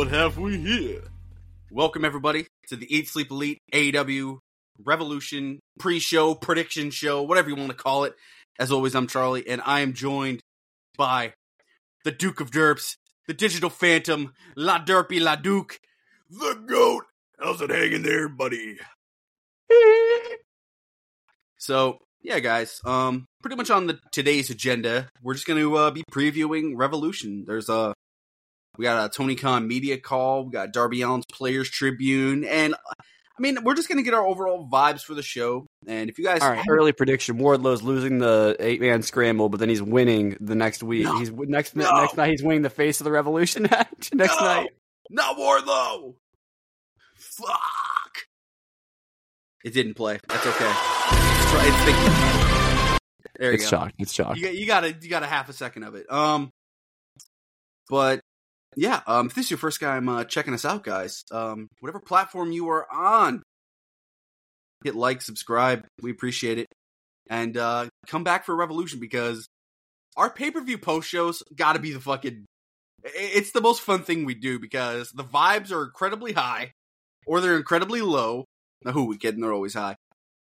What have we here? Welcome everybody to the Eat Sleep Elite AEW Revolution pre-show, prediction show, whatever you want to call it. As always, I'm Charlie, and I am joined by the Duke of Derps, the Digital Phantom, La Derpy La Duke, the Goat. How's it hanging there, buddy? so, yeah, guys. Um, pretty much on the today's agenda, we're just going to uh, be previewing Revolution. There's a we got a Tony Khan media call. We got Darby Allin's Players Tribune, and I mean, we're just gonna get our overall vibes for the show. And if you guys, all right, early prediction: Wardlow's losing the eight man scramble, but then he's winning the next week. No, he's next no. next night. He's winning the face of the Revolution match next no, night. Not Wardlow. Fuck. It didn't play. That's okay. It's, it's there you it's go. shocked. It's shocked. You, you got a you got a half a second of it. Um, but yeah, um, if this is your first time uh, checking us out, guys, um, whatever platform you are on, hit like, subscribe. We appreciate it. And uh, come back for Revolution because our pay per view post shows got to be the fucking. It's the most fun thing we do because the vibes are incredibly high or they're incredibly low. Now, who we kidding? They're always high.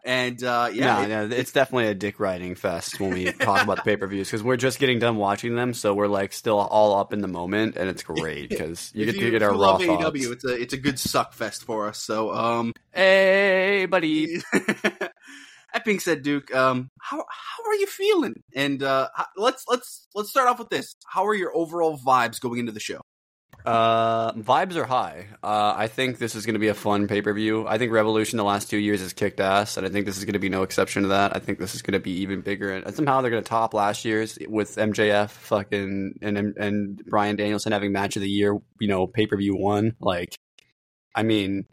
And uh, yeah, no, it, no, it's definitely a dick riding fest when we talk about the pay per views because we're just getting done watching them, so we're like still all up in the moment, and it's great because you get to get our raw AEW, thoughts. It's a it's a good suck fest for us. So, um, hey, buddy. that being said, Duke, um, how how are you feeling? And uh, let's let's let's start off with this. How are your overall vibes going into the show? Uh, vibes are high. Uh, I think this is going to be a fun pay per view. I think Revolution the last two years has kicked ass, and I think this is going to be no exception to that. I think this is going to be even bigger, and somehow they're going to top last year's with MJF fucking and and Bryan Danielson having match of the year. You know, pay per view one. Like, I mean,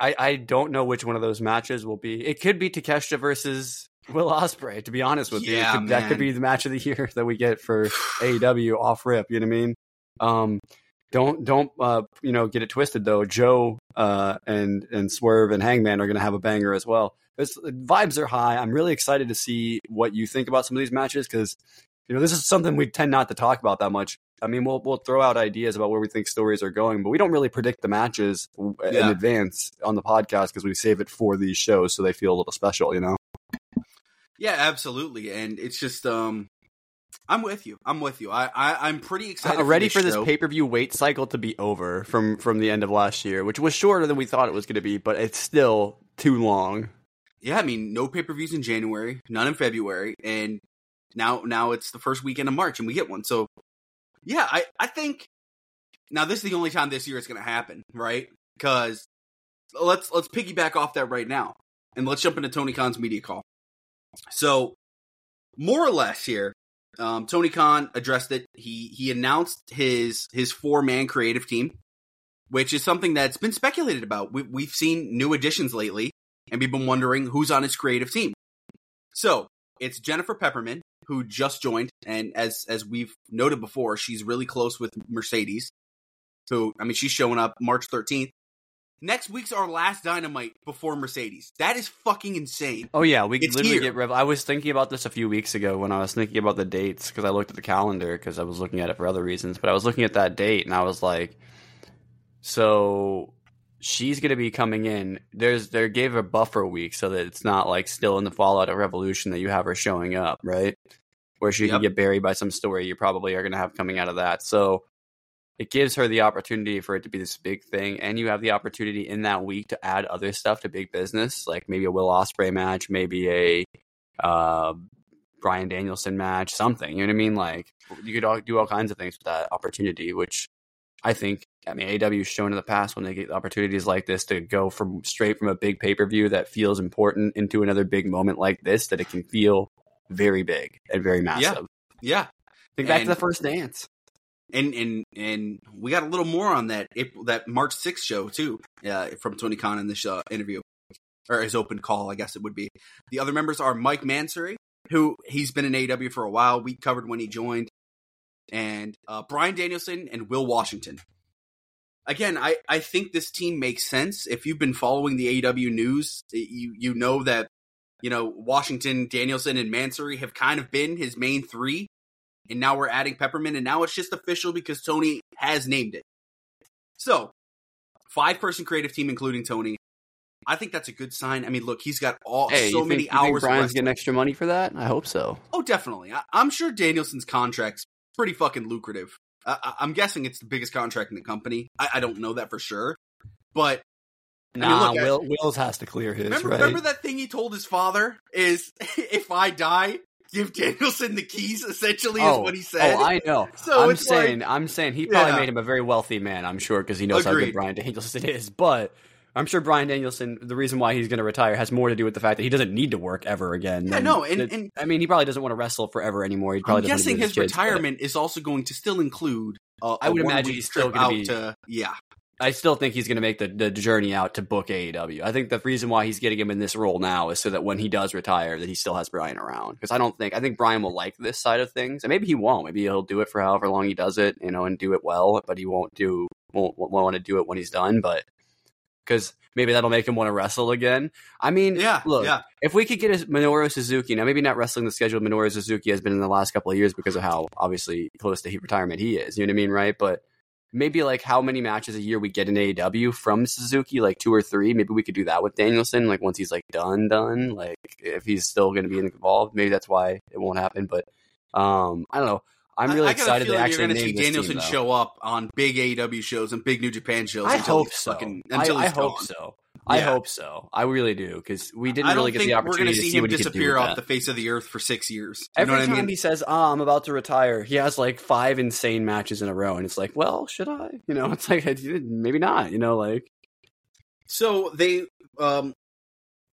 I I don't know which one of those matches will be. It could be Takeshita versus Will Ospreay. To be honest with yeah, you, could, that could be the match of the year that we get for AEW off rip. You know what I mean? Um, don't don't uh, you know get it twisted though. Joe uh, and and Swerve and Hangman are going to have a banger as well. It's, vibes are high. I'm really excited to see what you think about some of these matches because you know this is something we tend not to talk about that much. I mean, we'll we'll throw out ideas about where we think stories are going, but we don't really predict the matches yeah. in advance on the podcast because we save it for these shows so they feel a little special, you know. Yeah, absolutely, and it's just um I'm with you. I'm with you. I, I am pretty excited. Uh, ready for this, this pay per view wait cycle to be over from from the end of last year, which was shorter than we thought it was going to be, but it's still too long. Yeah, I mean, no pay per views in January, none in February, and now now it's the first weekend of March, and we get one. So, yeah, I I think now this is the only time this year it's going to happen, right? Because let's let's piggyback off that right now, and let's jump into Tony Khan's media call. So, more or less here, um, Tony Khan addressed it. He he announced his his four man creative team, which is something that's been speculated about. We, we've seen new additions lately, and we've been wondering who's on his creative team. So it's Jennifer Pepperman who just joined, and as as we've noted before, she's really close with Mercedes. So I mean, she's showing up March thirteenth. Next week's our last Dynamite before Mercedes. That is fucking insane. Oh yeah, we could literally here. get Rev. I was thinking about this a few weeks ago when I was thinking about the dates because I looked at the calendar because I was looking at it for other reasons. But I was looking at that date and I was like, so she's going to be coming in. There's they gave her buffer week so that it's not like still in the fallout of Revolution that you have her showing up, right? Where she yep. can get buried by some story you probably are going to have coming out of that. So it gives her the opportunity for it to be this big thing, and you have the opportunity in that week to add other stuff to big business, like maybe a Will Ospreay match, maybe a uh, Bryan Danielson match, something. You know what I mean? Like you could all, do all kinds of things with that opportunity, which I think. I mean, AW has shown in the past when they get opportunities like this to go from straight from a big pay per view that feels important into another big moment like this, that it can feel very big and very massive. Yeah, yeah. Think back to the first dance and and and we got a little more on that April, that March 6th show too uh, from Tony Khan in this uh, interview or his open call, I guess it would be. The other members are Mike Mansury, who he's been in AW for a while. We covered when he joined, and uh, Bryan Danielson and Will Washington. Again, I, I think this team makes sense. If you've been following the AW news, you you know that you know Washington, Danielson, and Mansury have kind of been his main three and now we're adding Pepperman, and now it's just official because Tony has named it. So, five person creative team, including Tony. I think that's a good sign. I mean, look, he's got all Hey, so you many think, you think hours. of Brian's getting extra money for that? I hope so. Oh, definitely. I, I'm sure Danielson's contract's pretty fucking lucrative. I, I, I'm guessing it's the biggest contract in the company. I, I don't know that for sure, but mean, Nah, look, I- Will, Wills has to clear his, remember, right? remember that thing he told his father is if I die, give Danielson the keys. Essentially, is oh, what he oh, said. Oh, I know. So I'm it's like- saying, I'm saying he probably Yeah. made him a very wealthy man. I'm sure because he knows how good Brian Danielson is. But I'm sure Brian Danielson, the reason why he's going to retire has more to do with the fact that he doesn't need to work ever again. Yeah, no, and- and- I mean, he probably doesn't want to wrestle forever anymore. He probably I'm guessing his with kids, but retirement is also going to still include. I would imagine he's still gonna out be- to yeah. I still think he's going to make the, the journey out to book AEW. I think the reason why he's getting him in this role now is so that when he does retire, that he still has Brian around. Because I don't think I think Brian will like this side of things, and maybe he won't. Maybe he'll do it for however long he does it, you know, and do it well. But he won't do won't, won't want to do it when he's done. But because maybe that'll make him want to wrestle again. I mean, Yeah, look, yeah. if we could get a Minoru Suzuki, now maybe not wrestling the schedule Minoru Suzuki has been in the last couple of years because of how obviously close to retirement he is. You know what I mean, right? But maybe like how many matches a year we get in AEW from Suzuki, like two or three. Maybe we could do that with Danielson, like once he's like done, done. Like if he's still going to be involved, maybe that's why it won't happen. But um, I don't know. I'm really I, I excited to actually you're see Danielson team, show up on big AEW shows and big New Japan shows. I until hope he's so. Fucking, I, until I he's hope so. I Yeah. hope so. I really do because we didn't I really get the we're going opportunity to see see him what he could do disappear off that. the face of the earth for six years. You Every know what time I mean? he says, "Ah, I'm about to retire," he has like five insane matches in a row, and it's like, well, should I? You know, it's like maybe not. You know, like So they, um,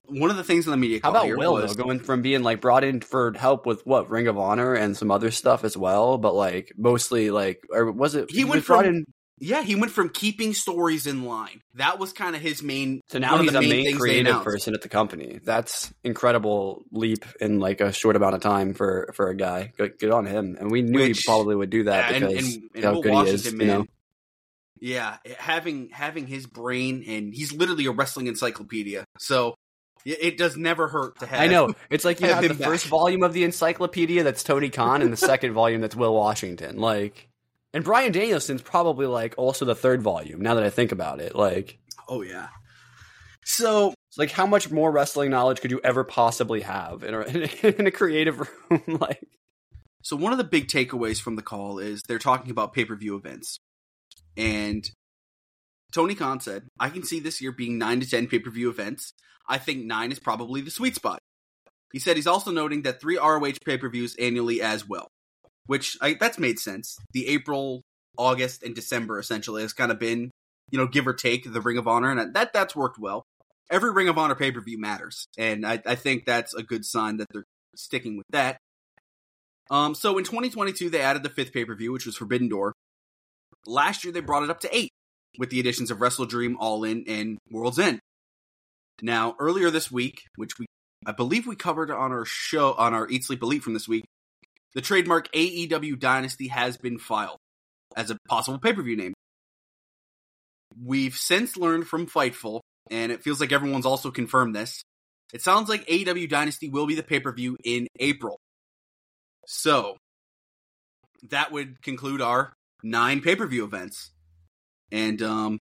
one of the things in the media how about Will was though, going from being like brought in for help with what Ring of Honor and some other stuff as well, but like mostly like, or was it He went was brought from- in? Yeah, he went from keeping stories in line. That was kind of his main. So now he's the a main main creative person at the company. That's incredible leap in like a short amount of time for for a guy. Good, good on him. And we knew Which- he probably would do that Yeah, because and, and how Will good he is. You know, Yeah, having having his brain and he's literally a wrestling encyclopedia. So it it does never hurt to have. I know. It's like you have have the back. first volume of the encyclopedia that's Tony Khan and the second volume that's Will Washington. Like and Brian Danielson's probably like also the third volume, now that I think about it. Like Oh yeah. So like how much more wrestling knowledge could you ever possibly have in a, in a creative room? like So one of the big takeaways from the call is they're talking about pay-per-view events. And Tony Khan said, I can see this year being 9 to 10 pay-per-view events. I think 9 is probably the sweet spot. He said he's also noting that 3 ROH pay-per-views annually as well, which I, that's made sense. The April, August and December essentially has kind of been, you know, give or take the Ring of Honor and that that's worked well. Every Ring of Honor pay-per-view matters, and I, I think that's a good sign that they're sticking with that. Um, so in 2022, they added the fifth pay per view, which was Forbidden Door. Last year, they brought it up to eight with the additions of Wrestle Dream, All In, and World's End. Now, earlier this week, which we I believe we covered on our show on our Eat Sleep Elite from this week, the trademark AEW Dynasty has been filed as a possible pay per view name. We've since learned from Fightful, and it feels like everyone's also confirmed this. It sounds like AEW Dynasty will be the pay per view in April. So that would conclude our nine pay per view events. And um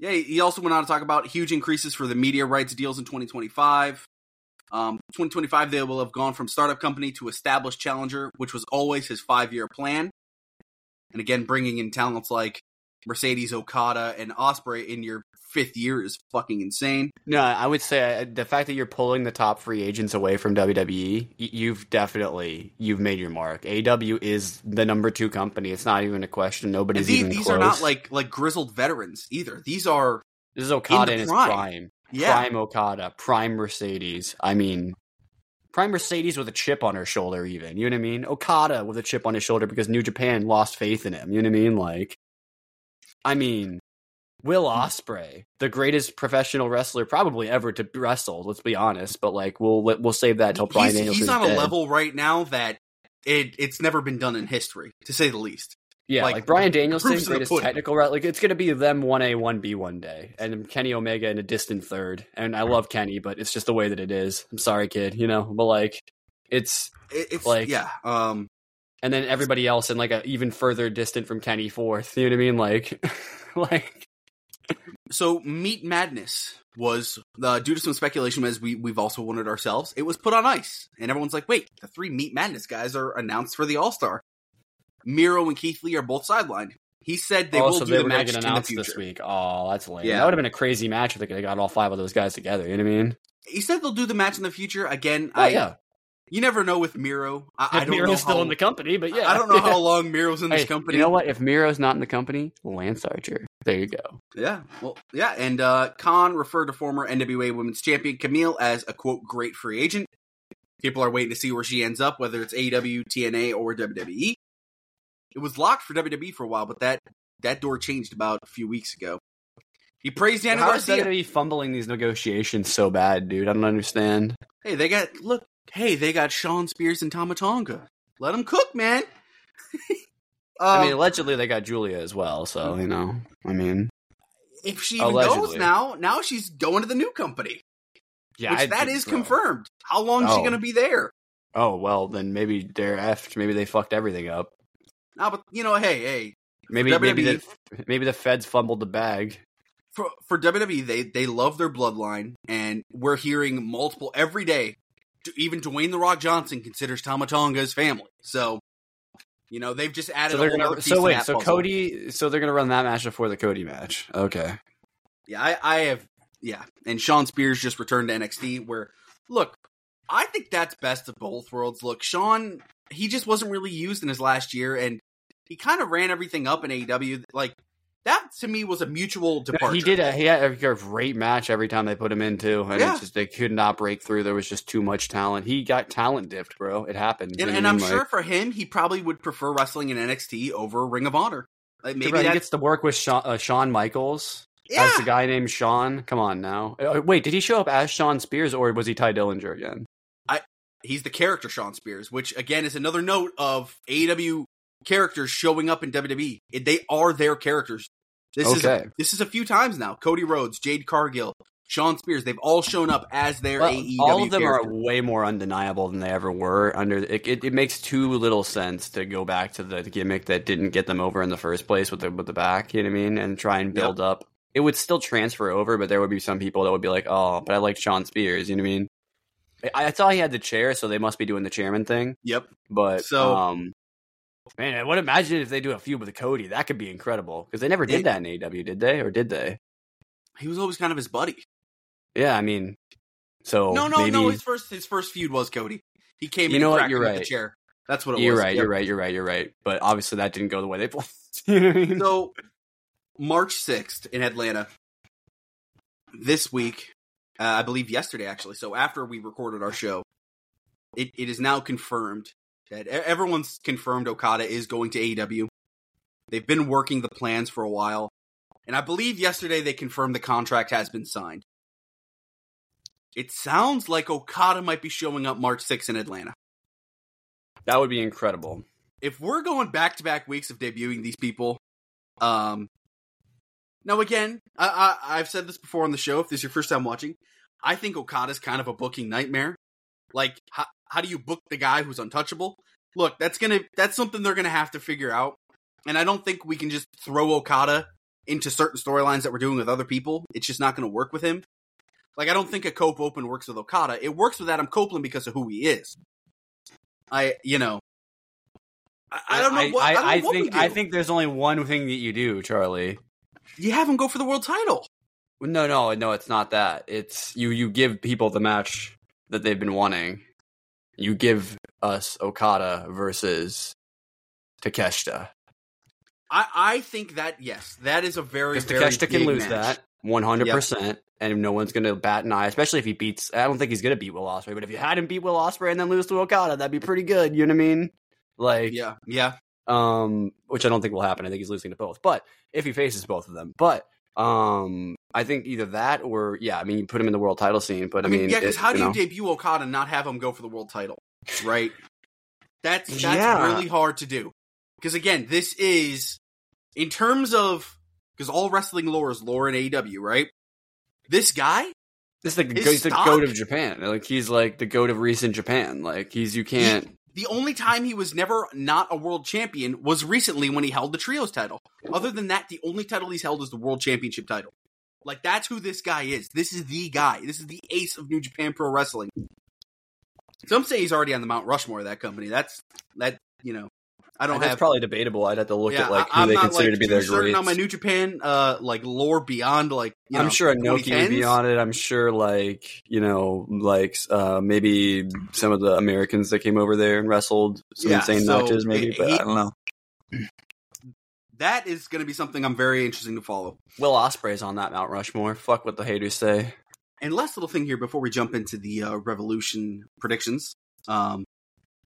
yeah, he also went on to talk about huge increases for the media rights deals in 2025. Um, 2025, they will have gone from startup company to established challenger, which was always his five year plan. And again, bringing in talents like Mercedes Okada and Ospreay in your fifth year is fucking insane. No, I would say uh, the fact that you're pulling the top free agents away from WWE, you've definitely you've made your mark. AW is the number two company. It's not even a question. And Nobody's these, even these close. are not like like grizzled veterans either. These are this is Okada in in, his prime. Prime. yeah, Prime Okada, prime Mercedes. I mean, prime Mercedes with a chip on her shoulder. Even you know what I mean? Okada with a chip on his shoulder because New Japan lost faith in him. You know what I mean? Like, I mean. Will hmm. Ospreay, the greatest professional wrestler probably ever to wrestle. Let's be honest, but like we'll we'll save that till Brian he's, Danielson's he's on a dead. level right now that it it's never been done in history, to say the least. Yeah, like, like, Brian Danielson, greatest technical route. Like it's gonna be them one A, one B one day, and Kenny Omega in a distant third. And I love Kenny, but it's just the way that it is. I'm sorry, kid. You know, but like it's it's Like- yeah. Um, and then everybody else in like a even further distant from Kenny fourth. You know what I mean? Like, like So Meat Madness was uh, due to some speculation, as we we've also wondered ourselves. It was put on ice, and everyone's like, "Wait, the three Meat Madness guys are announced for the All Star." Miro and Keith Lee are both sidelined. He said they also will do they the match in the future. this week. Oh, that's lame. Yeah. That would have been a crazy match if they got all five of those guys together. You know what I mean? He said they'll do the match in the future. Again, Oh, I yeah. you never know with Miro. I, I don't Miro's know still how, in the company, but yeah, I don't know how long Miro's in this Hey, company. You know what? If Miro's not in the company, Lance Archer. There you go. Yeah, well, yeah, and uh, Khan referred to former NWA Women's Champion Kamille as a quote great free agent. People are waiting to see where she ends up, whether it's AEW, TNA, or WWE. It was locked for WWE for a while, but that that door changed about a few weeks ago. He praised Daniel How is Garcia. WWE fumbling these negotiations so bad, dude? I don't understand. Hey, they got look. Hey, they got Shawn Spears and Tama Tonga. Let them cook, man. I Um, mean, allegedly they got Julia as well, so you know. I mean, if she even goes now, now she's going to the new company, yeah, which that is so. confirmed. How long is she Oh. going to be there? Oh well, then maybe they're effed. Maybe they fucked everything up. No, but you know, hey, hey, Maybe WWE maybe the maybe the feds fumbled the bag. for for WWE, they they love their bloodline, and we're hearing multiple every day. Even Dwayne the Rock Johnson considers Tama Tonga his family, so you know they've just added So a they're gonna. piece So wait. So puzzle. Cody. So they're gonna run that match before the Cody match. Okay. Yeah, I, I have. Yeah, and Shawn Spears just returned to NXT. Where look, I think that's best of both worlds. Look, Shawn, he just wasn't really used in his last year, and he kind of ran everything up in AEW. Like that to me was a mutual departure. He did. A, he had a great match every time they put him in too, and Yeah. it's just they could not break through. There was just too much talent. He got talent dipped, bro. It happened. and, and I'm sure for him, he probably would prefer wrestling in NXT over Ring of Honor. Like maybe he gets to work with Shawn, uh, Shawn Michaels yeah. as the guy named Shawn. Come on now. Uh, wait, did he show up as Shawn Spears or was he Tye Dillinger again? I He's the character Sean Spears, which again is another note of AEW characters showing up in WWE. It- They are their characters. This Okay. is this is a few times now. Cody Rhodes, Jade Cargill, Shawn Spears, they've all shown up as their Well, AEW all of them are way more undeniable than they ever were. Under it, it, it makes too little sense to go back to the gimmick that didn't get them over in the first place with the with the back. You know what I mean? And try and build up. It would still transfer over, but there would be some people that would be like, "Oh, but I like Shawn Spears." You know what I mean? I, I saw he had the chair, so they must be doing the chairman thing. Yep. But So- um, man, I would imagine if they do a feud with Cody, that could be incredible because they never did that in AEW, did they? Or did they? He was always kind of his buddy. Yeah, I mean, so no, no, maybe, no. His first his first feud was Cody. He came You in know what? You're with the right. chair. That's what it You're was. right. Yep. You're right. You're right. You're right. But obviously, that didn't go the way they planned. you know I mean? So March sixth in Atlanta. This week, uh, I believe yesterday actually. So after we recorded our show, it, it is now confirmed everyone's confirmed Okada is going to AEW. They've been working the plans for a while, and I believe yesterday they confirmed the contract has been signed. It sounds like Okada might be showing up March 6th in Atlanta. that would be incredible. if we're going back to back weeks of debuting these people, um, now again, I, I I've said this before on the show. If this is your first time watching, I think Okada's kind of a booking nightmare. Like, how how do you book the guy who's untouchable? Look, that's gonna that's something they're gonna have to figure out. And I don't think we can just throw Okada into certain storylines that we're doing with other people. It's just not gonna work with him. Like, I don't think a Cope Open works with Okada. It works with Adam Copeland because of who he is. I, you know, I, I don't know what I, don't know what we think do. I think there's only one thing that you do, Charlie. you have him go for the world title. No, no, no. It's not that. It's you. You give people the match that they've been wanting. You give us Okada versus Takeshita I, I think that yes, that is a very because Takeshita can lose match. that one hundred percent, and no one's gonna bat an eye. Especially if he beats. I don't think he's gonna beat Will Ospreay, but if you had him beat Will Ospreay and then lose to Okada, that'd be pretty good. You know what I mean? Like, Yeah, yeah. um, which I don't think will happen. I think he's losing to both. But if he faces both of them, but um, I think either that or yeah, I mean, you put him in the world title scene. But I, I mean, yeah, because how do you know. debut Okada and not have him go for the world title? Right. That's that's Yeah. really hard to do. Because again, this is in terms of because all wrestling lore is lore in AEW, right? This guy, This is the, he's the goat of Japan. Like he's like the goat of recent Japan. Like he's you can't. The only time he was never not a world champion was recently when he held the trios title. Other than that, the only title he's held is the world championship title. Like that's who this guy is. This is the guy. This is the ace of New Japan Pro Wrestling. Some say he's already on the Mount Rushmore of that company. That's that you know. I don't That's have probably debatable. I'd have to look yeah, at like who am they consider like to be their greats. on my New Japan uh like lore beyond like you I'm know, sure Inoki would be 2010s. on it. I'm sure like you know like uh, maybe some of the Americans that came over there and wrestled some Yeah, insane so matches, maybe. he- but he- I don't know. That is going to be something I'm very interesting to follow. Will Ospreay's on that Mount Rushmore. Fuck what the haters say. And last little thing here before we jump into the uh, Revolution predictions. Um,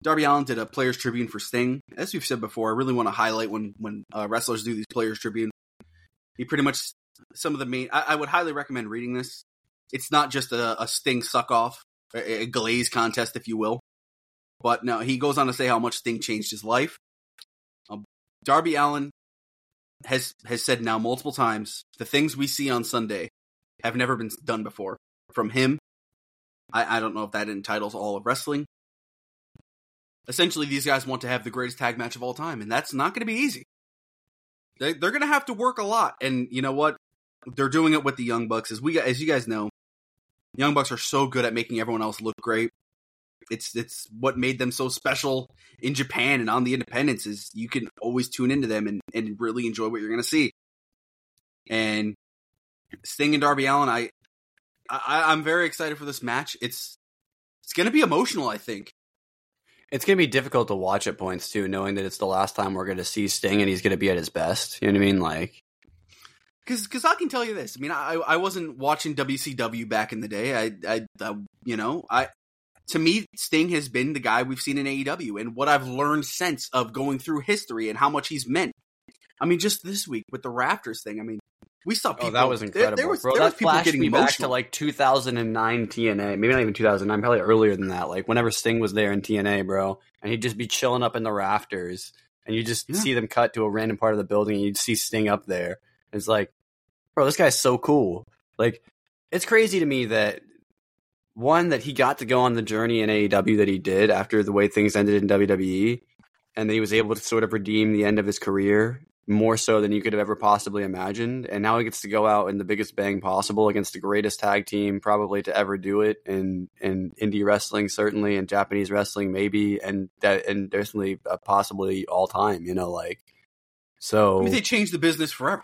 Darby Allin did a Players Tribune for Sting. As we've said before, I really want to highlight when when uh, wrestlers do these Players Tribune. He pretty much some of the main. I, I would highly recommend reading this. It's not just a, a Sting suck off, a, a glaze contest, if you will. But no, he goes on to say how much Sting changed his life. Um, Darby Allin has has said now multiple times the things we see on Sunday have never been done before from him. I, I don't know if that entitles all of wrestling. Essentially, these guys want to have the greatest tag match of all time, and that's not going to be easy. They, they're going to have to work a lot, and you know what? They're doing it with the Young Bucks, as we as you guys know. Young Bucks are so good at making everyone else look great. It's it's what made them so special in Japan and on the independents is you can always tune into them and, and really enjoy what you're going to see. And Sting and Darby Allin, I, I I'm very excited for this match. It's it's going to be emotional, I think. It's gonna be difficult to watch at points too, knowing that it's the last time we're gonna see Sting and he's gonna be at his best. You know what I mean? Like, Because cause I can tell you this. I mean, I I wasn't watching WCW back in the day. I, I I you know I to me Sting has been the guy we've seen in AEW and what I've learned since of going through history and how much he's meant. I mean, just this week with the Raptors thing. I mean, we saw people. oh, that was incredible, There, was, bro. there was people getting me emotional. back to like 2009 TNA. Maybe not even 2009, probably earlier than that. Like whenever Sting was there in TNA, bro, and he'd just be chilling up in the rafters, and you just Yeah. see them cut to a random part of the building, and you'd see Sting up there. It's like, bro, this guy's so cool. Like, it's crazy to me that one that he got to go on the journey in AEW that he did after the way things ended in WWE, and that he was able to sort of redeem the end of his career more so than you could have ever possibly imagined. And now he gets to go out in the biggest bang possible against the greatest tag team probably to ever do it in in indie wrestling certainly and Japanese wrestling maybe and that and definitely uh, possibly all time. You know, like so I mean, they changed the business forever.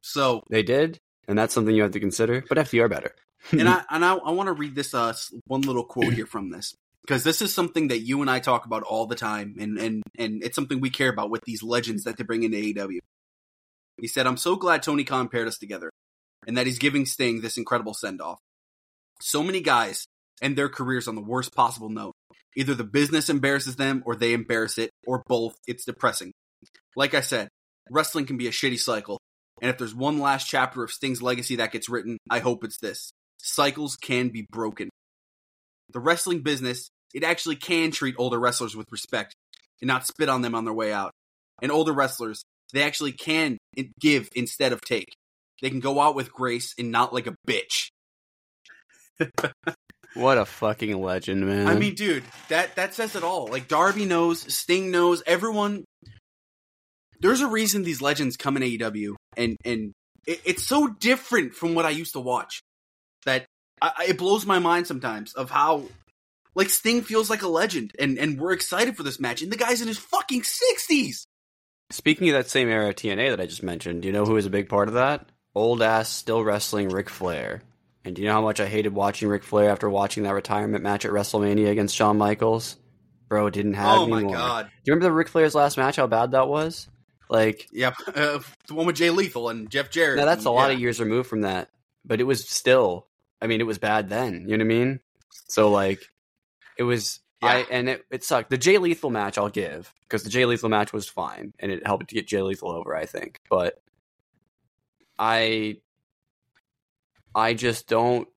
So they did, and that's something you have to consider. But FTR better. And I and I, I want to read this uh one little quote here from this because this is something that you and I talk about all the time, and and and it's something we care about with these legends that they bring into AEW. He said, "I'm so glad Tony Khan paired us together, and that he's giving Sting this incredible send off. So many guys end their careers on the worst possible note. Either the business embarrasses them, or they embarrass it, or both. It's depressing. Like I said, wrestling can be a shitty cycle." And if there's one last chapter of Sting's legacy that gets written, I hope it's this cycles can be broken. The wrestling business, it actually can treat older wrestlers with respect and not spit on them on their way out. And older wrestlers, they actually can give instead of take. They can go out with grace and not like a bitch. What a fucking legend, man. I mean, dude, that that says it all. Like Darby knows, Sting knows, everyone. There's a reason these legends come in AEW, and and it, it's so different from what I used to watch. That I, it blows my mind sometimes of how, like Sting feels like a legend, and and we're excited for this match, and the guy's in his fucking sixties. Speaking of that same era of TNA that I just mentioned, do you know who was a big part of that? Old ass, still wrestling Ric Flair. And do you know how much I hated watching Ric Flair after watching that retirement match at WrestleMania against Shawn Michaels? Bro, didn't have Oh my more. god, Do you remember the Ric Flair's last match? How bad that was? Like, yep, uh, the one with Jay Lethal and Jeff Jarrett. now that's a and- lot yeah. of years removed from that, but it was still. I mean, it was bad then. You know what I mean? So like, it was. I and it, it sucked. The Jay Lethal match I'll give because the Jay Lethal match was fine and it helped to get Jay Lethal over. I think, but I, I just don't.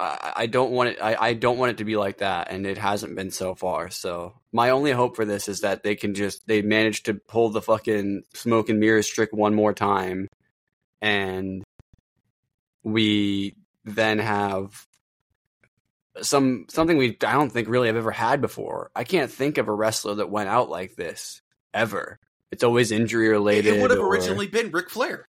I, I don't want it. I, I don't want it to be like that, and it hasn't been so far. So my only hope for this is that they can just they manage to pull the fucking smoke and mirrors trick one more time, and we then have some something we I don't think really have ever had before. I can't think of a wrestler that went out like this ever. It's always injury related. It would have or- originally been Ric Flair,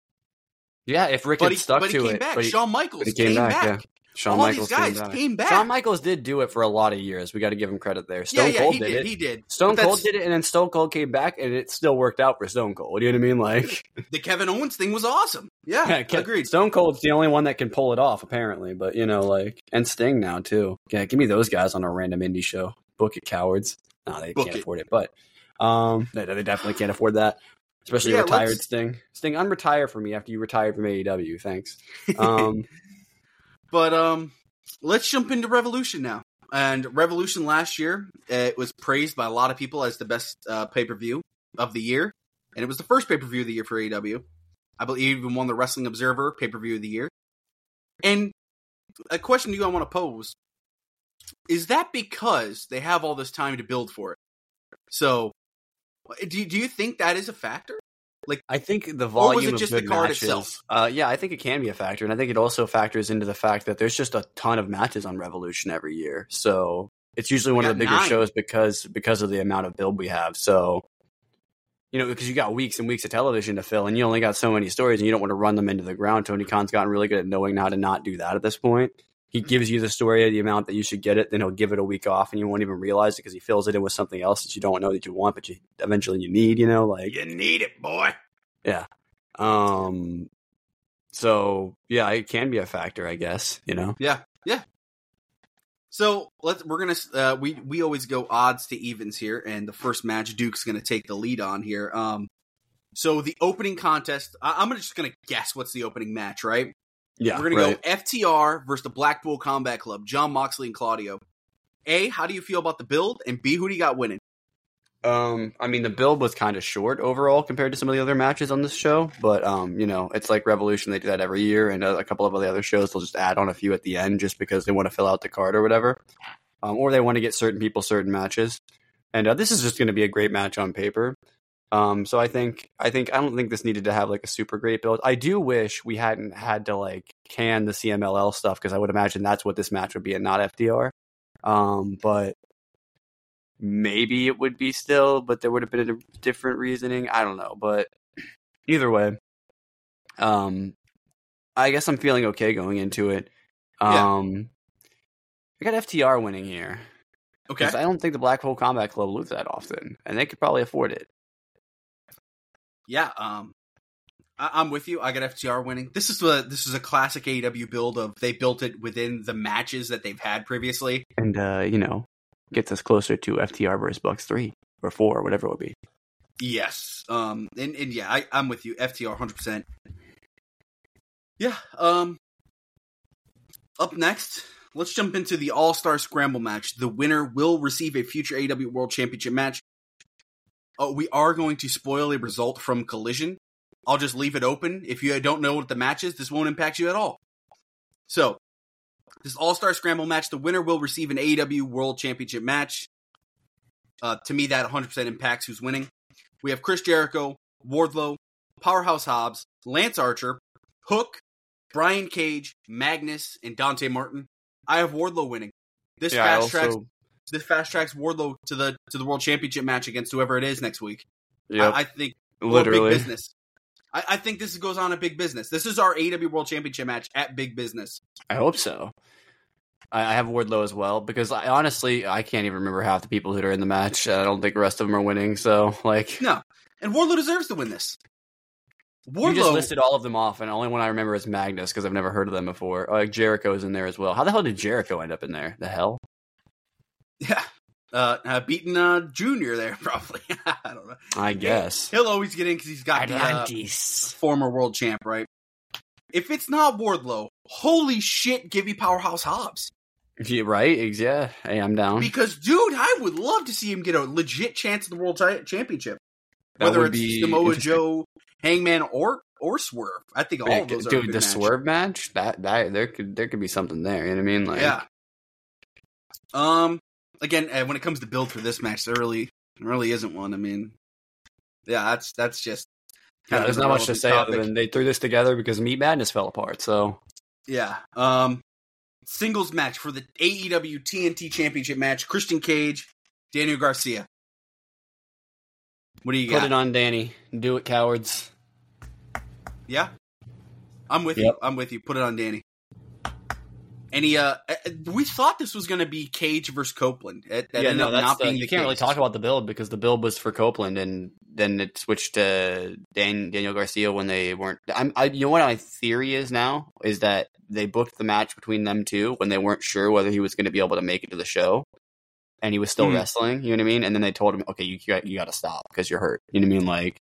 yeah. If Rick but had he, stuck but he to came it, back. but he, Shawn Michaels he came, back. Yeah. Shawn All Michaels these guys came back. came back. Shawn Michaels did do it for a lot of years. We got to give him credit there. Stone yeah, yeah, Cold he did, did. it. He did. Stone Cold did it, and then Stone Cold came back, and it still worked out for Stone Cold. You know what I mean? Like, The Kevin Owens thing was awesome. Yeah, yeah, Ke- agreed. Stone Cold's the only one that can pull it off, apparently. But you know, like, and Sting now too. Yeah, give me those guys on a random indie show. Book it, cowards. No, they Book can't it. afford it, but um, they, they definitely can't afford that. Especially Yeah, retired let's- Sting. Sting, unretire for me after you retired from AEW. Thanks. Um, But um, let's jump into Revolution now. And Revolution last year, it was praised by a lot of people as the best uh, pay per view of the year, and it was the first pay per view of the year for AEW. I believe even won the Wrestling Observer pay per view of the year. And a question to you I want to pose is that because they have all this time to build for it? So, do do you think that is a factor? I think the Or was volume it of just good the card matches. itself? Uh, yeah, I think it can be a factor, and I think it also factors into the fact that there's just a ton of matches on Revolution every year. So it's usually We one of the bigger nine. shows because because of the amount of build we have. So you know, because you got weeks and weeks of television to fill, and you only got so many stories, and you don't want to run them into the ground. Tony Khan's gotten really good at knowing how to not do that at this point. He gives you the story of the amount that you should get it, then he'll give it a week off, and you won't even realize it because he fills it in with something else that you don't know that you want, but you eventually you need. You know, like You need it, boy. yeah. Um. So yeah, it can be a factor, I guess. You know. Yeah, yeah. So let's we're gonna uh, we we always go odds to evens here, and the first match Duke's gonna take the lead on here. Um, so the opening contest, I, I'm just gonna guess what's the opening match, right? Yeah. we're gonna go FTR versus the Blackpool Combat Club, Jon Moxley and Claudio. A, how do you feel about the build? And B, who do you got winning? Um. I mean, the build was kind of short overall compared to some of the other matches on this show, but um, you know, it's like Revolution. They do that every year, and a couple of the other shows they'll just add on a few at the end just because they want to fill out the card or whatever, um, or they want to get certain people certain matches. And uh, this is just going to be a great match on paper. Um, so I think I think I don't think this needed to have like a super great build. I do wish we hadn't had to like can the CMLL stuff because I would imagine that's what this match would be and not FTR. Um, but maybe it would be still, but there would have been a different reasoning. I don't know, but either way, um, I guess I'm feeling okay going into it. Yeah. Um, I got FTR winning here. Okay, I don't think the Blackpool Combat Club lose that often, and they could probably afford it. Yeah. Um, I, I'm with you. I got FTR winning. This is the this is a classic AEW build of they built it within the matches that they've had previously. And uh, you know, gets us closer to FTR versus Bucks three or four or whatever it would be. Yes. Um. And, and yeah, I, I'm with you. FTR, hundred percent. Yeah. Um. Up next, let's jump into the All Star Scramble match. The winner will receive a future AW World Championship match. Oh, we are going to spoil a result from Collision. I'll just leave it open. If you don't know what the match is, this won't impact you at all. So, this All Star Scramble match, the winner will receive an AEW World Championship match. Uh, to me, that 100% impacts who's winning. We have Chris Jericho, Wardlow, Powerhouse Hobbs, Lance Archer, Hook, Brian Cage, Magnus, and Dante Martin. I have Wardlow winning. This Yeah, fast also tracks this fast tracks Wardlow to the to the World Championship match against whoever it is next week. Yep, I, I think literally. big business. I, I think this goes on at big business. This is our AW World Championship match at big business. I hope so. I, I have Wardlow as well because I honestly I can't even remember half the people who are in the match. I don't think the rest of them are winning. So like, No, and Wardlow deserves to win this. you just Wardlow, listed all of them off, and the only one I remember is Magnus because I've never heard of them before. Like Jericho's in there as well. How the hell did Jericho end up in there? The hell? Yeah, uh, uh, beating uh, Junior there probably. I don't know. I guess. He'll always get in because he's got the uh, former world champ, right? If it's not Wardlow, holy shit, give me Powerhouse Hobbs. Yeah, right? Yeah. Hey, I'm down. Because, dude, I would love to see him get a legit chance at the world ti- championship. That Whether it's Samoa. Joe, Hangman, or or Swerve. I think all Yeah, of those dude, the match. swerve match that that there could there could be something there. You know what I mean? Like, Yeah. Um. Again, uh, when it comes to build for this match, there really, there really isn't one. I mean, yeah, that's that's just. yeah, there's not much to say topic. other than they threw this together because Meat Madness fell apart. So Yeah. Um. singles match for the AEW TNT Championship match: Christian Cage, Daniel Garcia. What do you Put got? it on Danny. Do it, cowards. Yeah, I'm with you. I'm with you. Put it on Danny. Any uh, uh, we thought this was going to be Cage versus Copeland. It, that yeah, no, that's not the, being you the can't really talk about the build because the build was for Copeland, and then it switched to Dan, Daniel Garcia when they weren't. I'm, I, you know what my theory is now is that they booked the match between them two when they weren't sure whether he was going to be able to make it to the show, and he was still Mhm. wrestling. You know what I mean? And then they told him, okay, you got you got to stop because you're hurt. You know what I mean? Like,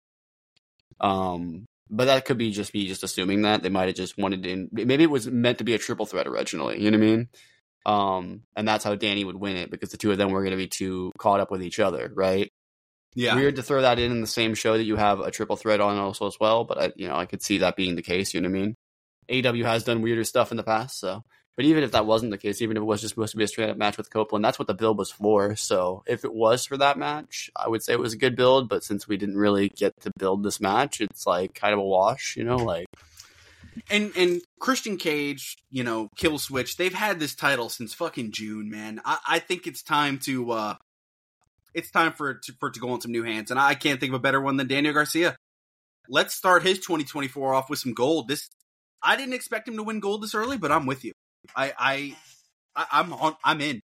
um, but that could be just be just assuming that they might have just wanted to. Maybe it was meant to be a triple threat originally. You know what I mean? Um, and that's how Danny would win it because the two of them were going to be too caught up with each other, right? Yeah, Weird to throw that in in the same show that you have a triple threat on also as well, but I, you know, I could see that being the case. You know what I mean? AW has done weirder stuff in the past, so. But even if that wasn't the case, even if it was just supposed to be a straight up match with Copeland, that's what the build was for. So if it was for that match, I would say it was a good build. But since we didn't really get to build this match, it's like kind of a wash, you know? Like and and Christian Cage, you know, Kill Switch, they've had this title since fucking June, man. I, I think it's time to uh it's time for to, for it to go on some new hands, and I can't think of a better one than Daniel Garcia. Let's start his 2024 off with some gold. This I didn't expect him to win gold this early, but I'm with you. I I, I I'm on I'm in.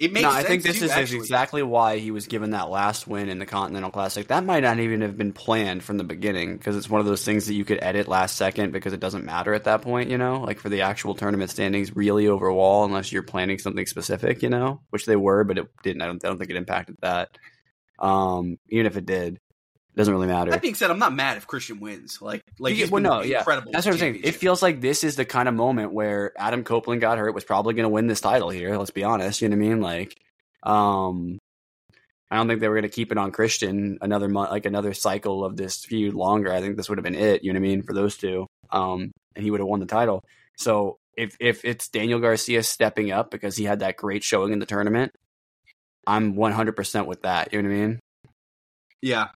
It makes no, sense. I think this too, is actually. exactly why he was given that last win in the Continental Classic. That might not even have been planned from the beginning because it's one of those things that you could edit last second because it doesn't matter at that point, you know, like for the actual tournament standings really over overall, unless you're planning something specific, you know, which they were, but it didn't. I don't, I don't think it impacted that. Um, even if it did, it doesn't really matter. That being said, I'm not mad if Christian wins. Like like he's well, no, yeah. incredible. That's what I'm saying. It feels like this is the kind of moment where Adam Copeland got hurt, was probably going to win this title here. Let's be honest. You know what I mean? Like, um, I don't think they were going to keep it on Christian another month, like another cycle of this feud longer. I think this would have been it. You know what I mean for those two. Um, and he would have won the title. So if if it's Daniel Garcia stepping up because he had that great showing in the tournament, I'm 100 percent with that. You know what I mean? Yeah.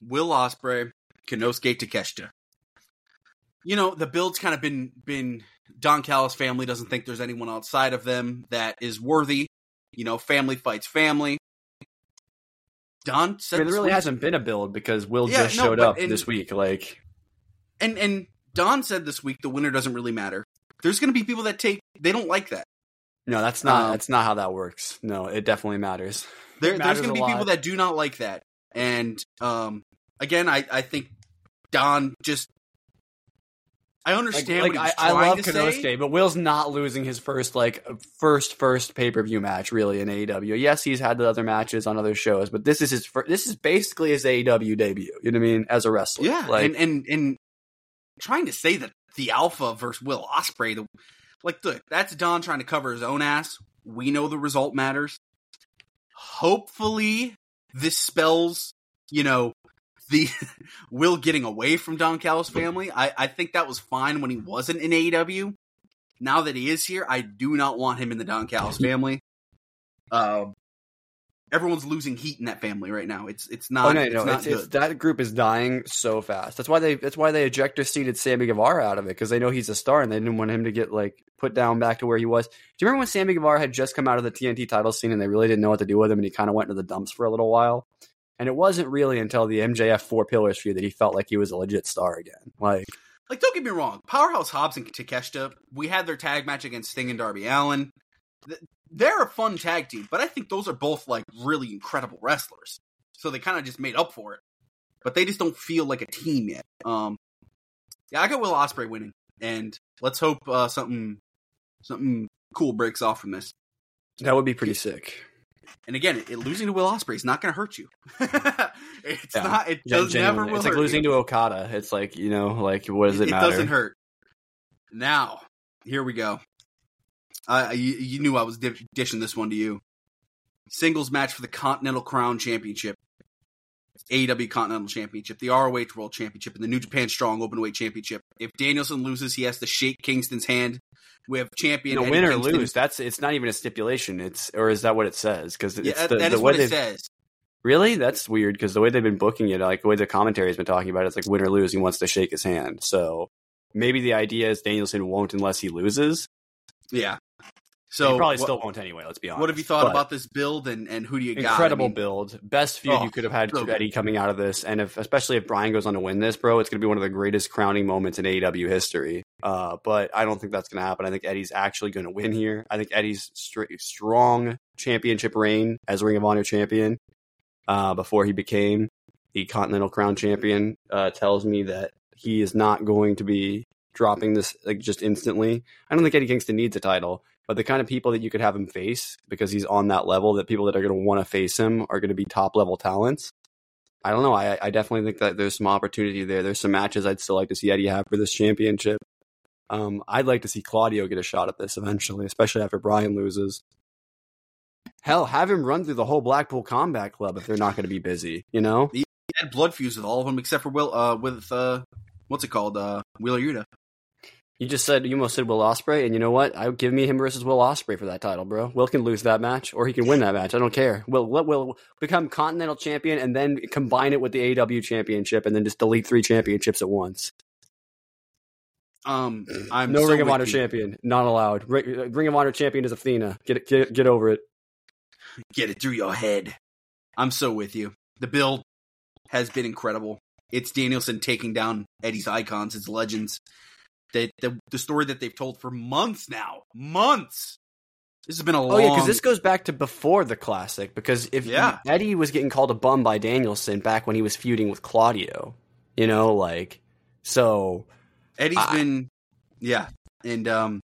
Will Ospreay, Konosuke Takeshita. You know, the build's kind of been been Don Callis family doesn't think there's anyone outside of them that is worthy. You know, family fights family. Don I said mean, there really week- hasn't been a build because Will Yeah, just no, showed up in- this week. Like, and and Don said this week the winner doesn't really matter. There's going to be people that take they don't like that. No, that's not Um, that's not how that works. No, it definitely matters. There, It there's going to a be people that do not like that. And um, again, I, I think Don just. I understand like, what I, I love Konosuke, but Will's not losing his first like first first pay per view match really in AEW. Yes, he's had the other matches on other shows, but this is his fir- this is basically his AEW debut. You know what I mean? As a wrestler, Yeah, Like, and, and and trying to say that the Alpha versus Will Ospreay, the like, look, that's Don trying to cover his own ass. We know the result matters. Hopefully, this spells, you know, the Will getting away from Don Callis family. I, I think that was fine when he wasn't in AEW. Now that he is here, I do not want him in the Don Callis family. Um, everyone's losing heat in that family right now. It's it's not. oh no, it's no, not it's, it's, that group is dying so fast. That's why they that's why they ejector seated Sammy Guevara out of it because they know he's a star and they didn't want him to get like put down back to where he was. Do you remember when Sammy Guevara had just come out of the TNT title scene and they really didn't know what to do with him and he kind of went into the dumps for a little while? And it wasn't really until the MJF Four Pillars feud that he felt like he was a legit star again. Like, like don't get me wrong, Powerhouse Hobbs and Takeshita, we had their tag match against Sting and Darby Allin. They're a fun tag team, but I think those are both like really incredible wrestlers. So they kind of just made up for it. But they just don't feel like a team yet. Um Yeah, I got Will Ospreay winning. And let's hope uh, something something cool breaks off from this. that would be pretty sick. And again, it, it- losing to Will Ospreay is not going to hurt you. it's Yeah. not. It Gen- does never. Will It's like losing you. to Okada. It's like you know, like what does it, it matter? It doesn't hurt. Now, here we go. Uh, you, you knew I was dishing this one to you. Singles match for the Continental Crown Championship, AEW Continental Championship, the ROH World Championship, and the New Japan Strong Openweight Championship. If Danielson loses, he has to shake Kingston's hand. We have champion No, win or Kingston. lose. That's it's not even a stipulation. It's or is that what it says? Because Yeah, it's that- the, that the way what it says. Really, that's weird. Because the way they've been booking it, like the way the commentary has been talking about it, it's like win or lose, he wants to shake his hand. So maybe the idea is Danielson won't unless he loses. Yeah. So he probably what, still won't anyway. Let's be honest. what have you thought But about this build and, and who do you got? Incredible I mean, build, best feud Oh, you could have had so. Eddie coming out of this, and if especially if Bryan goes on to win this, bro, it's going to be one of the greatest crowning moments in AEW history. Uh, but I don't think that's going to happen. I think Eddie's actually going to win here. I think Eddie's str- strong championship reign as Ring of Honor champion uh, before he became the Continental Crown champion uh, tells me that he is not going to be dropping this like just instantly. I don't think Eddie Kingston needs a title, but the kind of people that you could have him face because he's on that level, that people that are going to want to face him are going to be top level talents. I don't know. I, I definitely think that there's some opportunity there. There's some matches I'd still like to see Eddie have for this championship. Um, I'd like to see Claudio get a shot at this eventually, especially after Bryan loses. Hell, have him run through the whole Blackpool Combat Club if they're not going to be busy. You know, He had blood feuds with all of them except for Will. Uh, with uh, what's it called? Uh, Wheeler Yuta. You just said you almost said Will Ospreay, and you know what? I would give me him versus Will Ospreay for that title, bro. Will can lose that match, or he can win that match. I don't care. Will let Will become Continental Champion and then combine it with the AEW Championship, and then just delete three championships at once. Um, I'm no so Ring of Honor you. champion, not allowed. Ring, Ring of Honor champion is Athena. Get it, get get over it. Get it through your head. I'm so with you. The build has been incredible. It's Danielson taking down Eddie's icons, his legends. The, the the story that they've told for months now, months. This has been a long. Oh yeah, because this goes back to before the classic. Because if Yeah. Eddie was getting called a bum by Danielson back when he was feuding with Claudio, you know, like so. Eddie's I- been, yeah, and um,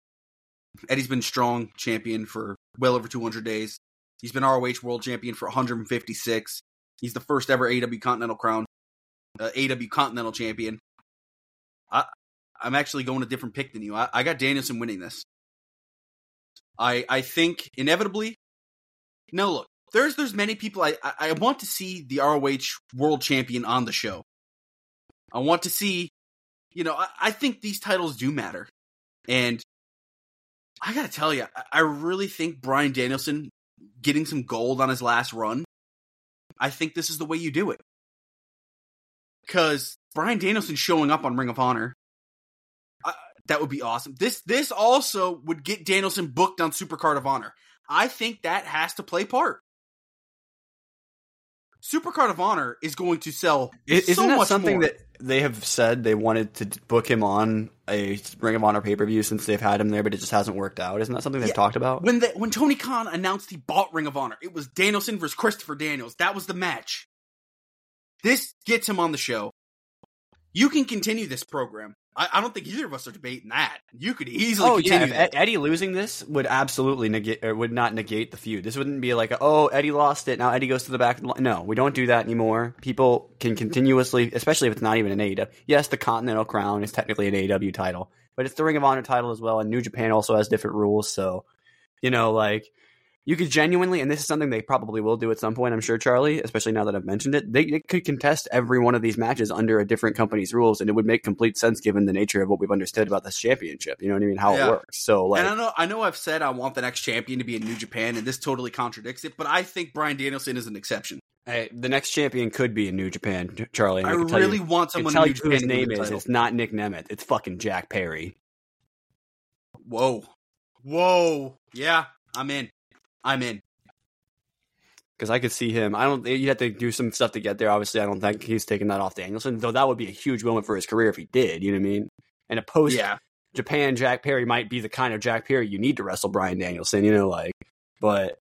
Eddie's been strong champion for well over 200 days. He's been ROH World Champion for 156. He's the first ever AEW Continental Crown, uh, AEW Continental Champion. I, I'm actually going a different pick than you. I, I got Danielson winning this. I, I think inevitably. No, look, there's there's many people. I, I I want to see the ROH World Champion on the show. I want to see you know, I, I think these titles do matter. And I gotta tell you, I, I really think Bryan Danielson getting some gold on his last run, I think this is the way you do it. Because Bryan Danielson showing up on Ring of Honor, that would be awesome. This this also would get Danielson booked on Supercard of Honor. I think that has to play part. Supercard of Honor is going to sell. Isn't that much something more. that they have said they wanted to book him on a Ring of Honor pay per view since they've had him there, but it just hasn't worked out? Isn't that something they've Yeah. talked about? when the when Tony Khan announced he bought Ring of Honor, it was Danielson versus Christopher Daniels. That was the match. This gets him on the show. You can continue this program. I, I don't think either of us are debating that. You could easily Oh yeah, that. Eddie losing this would absolutely negate, or would not negate the feud. This wouldn't be like, oh, Eddie lost it, now Eddie goes to the back. of the line. No, we don't do that anymore. People can continuously, especially if it's not even an AEW. Yes, the Continental Crown is technically an AEW title, but it's the Ring of Honor title as well, and New Japan also has different rules. So, you know, like you could genuinely, and this is something they probably will do at some point, I'm sure, Charlie, especially now that I've mentioned it, they, they could contest every one of these matches under a different company's rules, and it would make complete sense given the nature of what we've understood about this championship. You know what I mean? How Yeah. it works. So, like, and I know I know I've said I want the next champion to be in New Japan, and this totally contradicts it. But I think Bryan Danielson is an exception. hey, the next champion could be in New Japan, Charlie. I tell really you, want I someone tell you Japan who his name is. It's not Nick Nemeth. It's fucking Jack Perry. Whoa, whoa, yeah, I'm in. I'm in. Because I could see him. I don't. You have to do some stuff to get there. Obviously, I don't think he's taking that off Danielson. Though that would be a huge moment for his career if he did. You know what I mean? And a post Yeah, Japan Jack Perry might be the kind of Jack Perry you need to wrestle Bryan Danielson. You know, like, but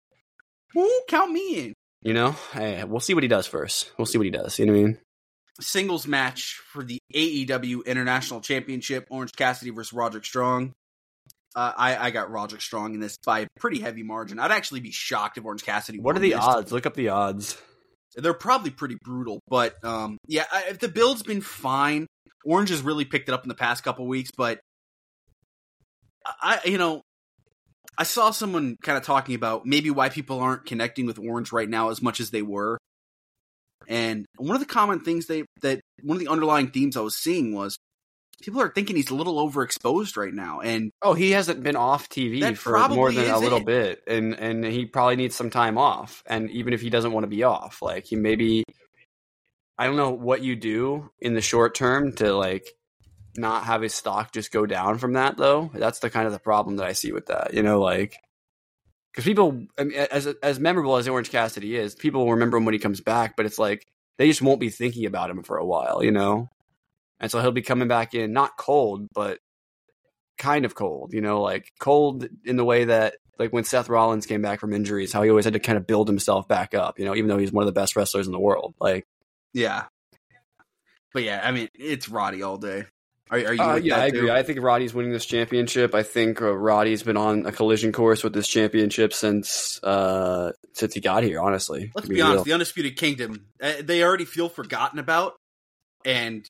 Ooh, count me in. you know, hey, we'll see what he does first. We'll see what he does. You know what I mean? singles match for the AEW International Championship: Orange Cassidy versus Roderick Strong. Uh, I, I got Roderick Strong in this by a pretty heavy margin. I'd actually be shocked if Orange Cassidy. What are the odds? Look up the odds. They're probably pretty brutal, but um, yeah, I, if the build's been fine. Orange has really picked it up in the past couple weeks, but I, you know, I saw someone kind of talking about maybe why people aren't connecting with Orange right now as much as they were. And one of the common things they that one of the underlying themes I was seeing was people are thinking he's a little overexposed right now, and Oh, he hasn't been off TV for more than a little it. bit, and and he probably needs some time off. And even if he doesn't want to be off, like he maybe, I don't know what you do in the short term to like not have his stock just go down from that though. That's the kind of the problem that I see with that. You know, like because people, I mean, as as memorable as Orange Cassidy is, people will remember him when he comes back, but it's like they just won't be thinking about him for a while, you know. And so he'll be coming back in not cold, but kind of cold, you know, like cold in the way that like when Seth Rollins came back from injuries, how he always had to kind of build himself back up, you know, even though he's one of the best wrestlers in the world. Like, yeah, but yeah, I mean, it's Roddy all day. Are, are you? uh, yeah, I agree. too? I think Roddy's winning this championship. I think uh, Roddy's been on a collision course with this championship since uh since he got here. Honestly, Let's to be honest. real. The Undisputed Kingdom, uh, they already feel forgotten about, and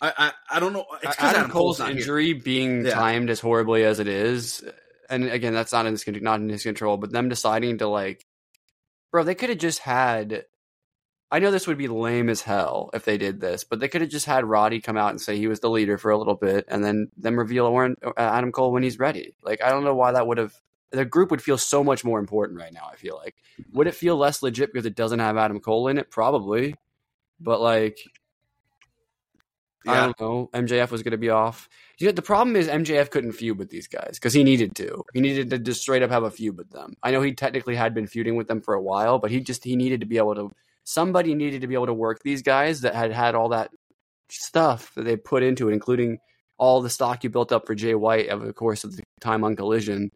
I I, I don't know. It's 'cause Adam, Cole's here. injury being Yeah. timed as horribly as it is, and again, that's not in his not in his control. But them deciding to like, bro, they could have just had. I know this would be lame as hell if they did this, but they could have just had Roddy come out and say he was the leader for a little bit, and then them reveal Oren, uh, Adam Cole when he's ready. Like, I don't know why that would have. The group would feel so much more important right now. I feel like would it feel less legit because it doesn't have Adam Cole in it? Probably, but like I don't know. MJF was going to be off. You know, the problem is MJF couldn't feud with these guys because he needed to. He needed to just straight up have a feud with them. I know he technically had been feuding with them for a while, but he just he needed to be able to. Somebody needed to be able to work these guys that had had all that stuff that they put into it, including all the stock you built up for Jay White over the course of the time on Collision.